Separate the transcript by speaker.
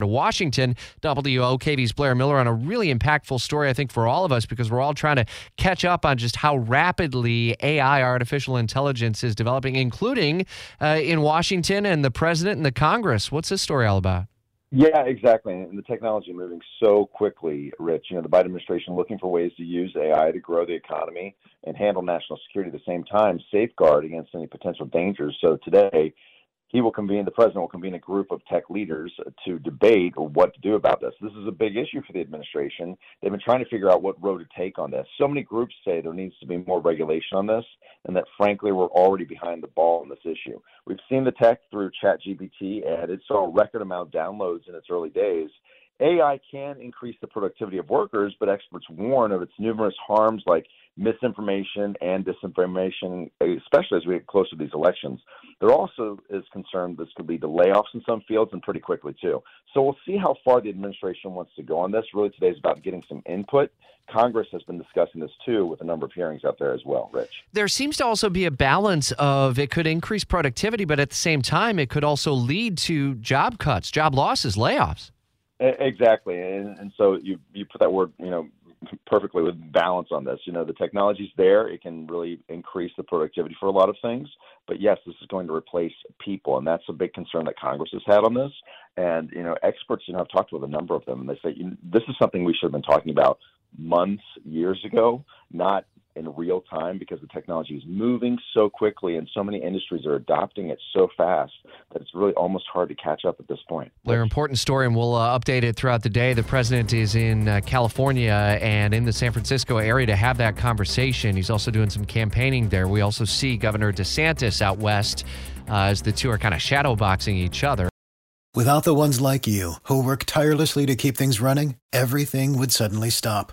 Speaker 1: To Washington. WOKV's Blair Miller on a really impactful story, I think, for all of us because we're all trying to catch up on just how rapidly AI, artificial intelligence, is developing, including uh, in Washington and the president and the Congress. What's this story all about?
Speaker 2: Yeah, exactly. And the technology moving so quickly, Rich. You know, the Biden administration looking for ways to use AI to grow the economy and handle national security at the same time, safeguard against any potential dangers. So today, he will convene, the president will convene a group of tech leaders to debate what to do about this. This is a big issue for the administration. They've been trying to figure out what road to take on this. So many groups say there needs to be more regulation on this, and that frankly, we're already behind the ball on this issue. We've seen the tech through ChatGPT, and it saw a record amount of downloads in its early days. AI can increase the productivity of workers, but experts warn of its numerous harms like misinformation and disinformation, especially as we get closer to these elections. There also is concern this could lead to layoffs in some fields and pretty quickly too. So we'll see how far the administration wants to go on this. Really, today is about getting some input. Congress has been discussing this too with a number of hearings out there as well, Rich.
Speaker 1: There seems to also be a balance of it could increase productivity, but at the same time, it could also lead to job cuts, job losses, layoffs.
Speaker 2: Exactly, and, and so you you put that word you know perfectly with balance on this. You know, the technology's there; it can really increase the productivity for a lot of things. But yes, this is going to replace people, and that's a big concern that Congress has had on this. And you know, experts, you know, I've talked with a number of them, and they say you this is something we should have been talking about months, years ago, not in real time because the technology is moving so quickly and so many industries are adopting it so fast that it's really almost hard to catch up at this point.
Speaker 1: Blair, important story, and we'll uh, update it throughout the day. The president is in uh, California and in the San Francisco area to have that conversation. He's also doing some campaigning there. We also see Governor DeSantis out west uh, as the two are kind of shadowboxing each other.
Speaker 3: Without the ones like you, who work tirelessly to keep things running, everything would suddenly stop.